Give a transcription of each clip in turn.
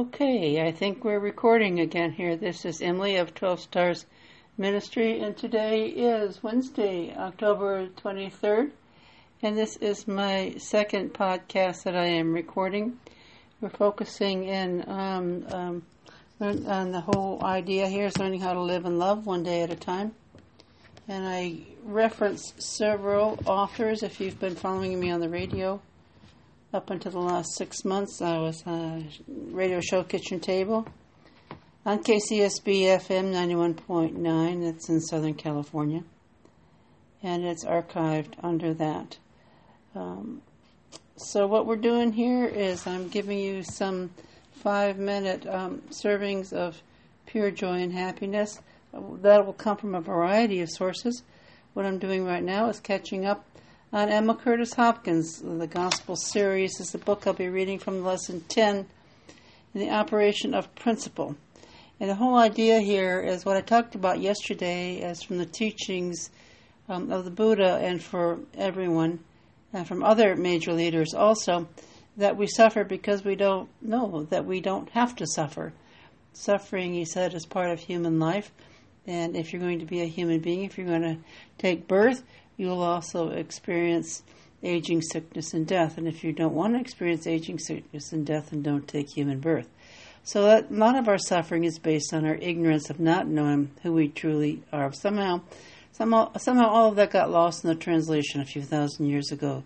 Okay, I think we're recording again here. This is Emily of 12 Stars Ministry, and today is Wednesday, October 23rd, and this is my second podcast that I am recording. We're focusing in um, um, on the whole idea here is learning how to live and love one day at a time. And I reference several authors if you've been following me on the radio up until the last six months, I was on radio show Kitchen Table on KCSB FM 91.9. That's in Southern California. And it's archived under that. Um, so, what we're doing here is I'm giving you some five minute um, servings of pure joy and happiness. That will come from a variety of sources. What I'm doing right now is catching up on Emma Curtis Hopkins. The Gospel Series is the book I'll be reading from lesson 10 in the operation of principle. And the whole idea here is what I talked about yesterday as from the teachings um, of the Buddha and for everyone, and from other major leaders also, that we suffer because we don't know that we don't have to suffer. Suffering, he said, is part of human life. And if you're going to be a human being, if you're going to take birth, you'll also experience aging, sickness, and death. And if you don't want to experience aging, sickness, and death, then don't take human birth. So a lot of our suffering is based on our ignorance of not knowing who we truly are. Somehow, somehow, somehow, all of that got lost in the translation a few thousand years ago.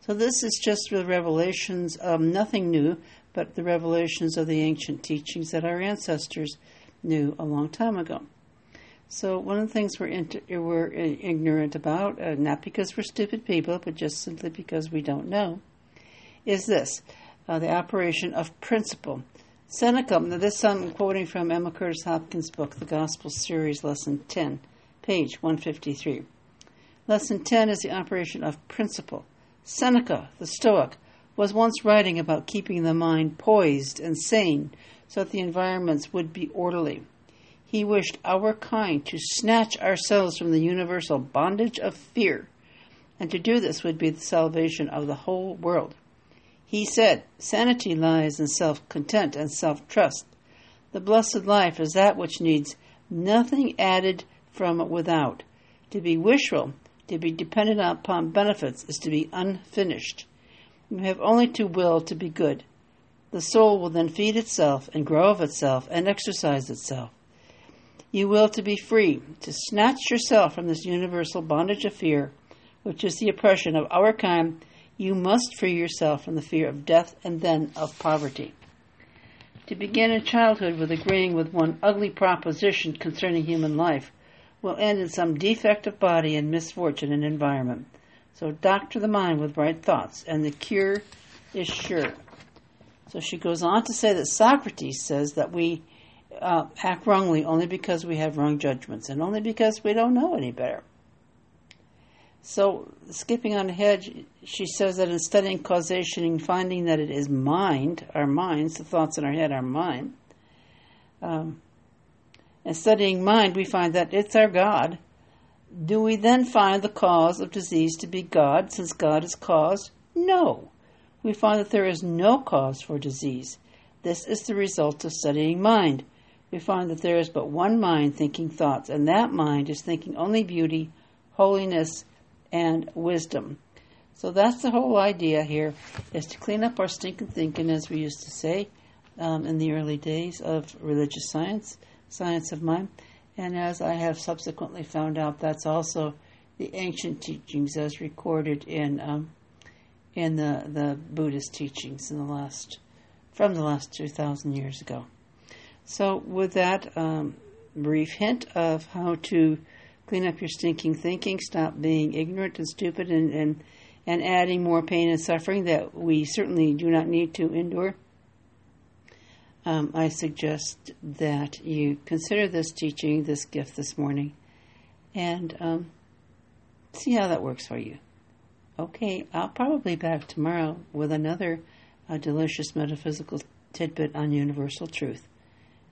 So this is just the revelations, of nothing new, but the revelations of the ancient teachings that our ancestors knew a long time ago. So one of the things we're, inter- we're ignorant about, uh, not because we're stupid people, but just simply because we don't know, is this: uh, the operation of principle. Seneca. Now this I'm quoting from Emma Curtis Hopkins' book, The Gospel Series, Lesson 10, page 153. Lesson 10 is the operation of principle. Seneca, the Stoic, was once writing about keeping the mind poised and sane so that the environments would be orderly. He wished our kind to snatch ourselves from the universal bondage of fear, and to do this would be the salvation of the whole world. He said, Sanity lies in self content and self trust. The blessed life is that which needs nothing added from without. To be wishful, to be dependent upon benefits, is to be unfinished. You have only to will to be good. The soul will then feed itself and grow of itself and exercise itself. You will to be free, to snatch yourself from this universal bondage of fear, which is the oppression of our kind. You must free yourself from the fear of death and then of poverty. To begin in childhood with agreeing with one ugly proposition concerning human life will end in some defect of body and misfortune in environment. So doctor the mind with right thoughts, and the cure is sure. So she goes on to say that Socrates says that we uh, act wrongly only because we have wrong judgments and only because we don't know any better. So, skipping on ahead, she says that in studying causation and finding that it is mind, our minds, the thoughts in our head are mind, um, and studying mind, we find that it's our God. Do we then find the cause of disease to be God, since God is cause? No. We find that there is no cause for disease. This is the result of studying mind we find that there is but one mind thinking thoughts, and that mind is thinking only beauty, holiness, and wisdom. So that's the whole idea here, is to clean up our stinking thinking, as we used to say um, in the early days of religious science, science of mind. And as I have subsequently found out, that's also the ancient teachings as recorded in um, in the, the Buddhist teachings in the last from the last two thousand years ago. So, with that um, brief hint of how to clean up your stinking thinking, stop being ignorant and stupid, and, and, and adding more pain and suffering that we certainly do not need to endure, um, I suggest that you consider this teaching, this gift this morning, and um, see how that works for you. Okay, I'll probably be back tomorrow with another uh, delicious metaphysical tidbit on universal truth.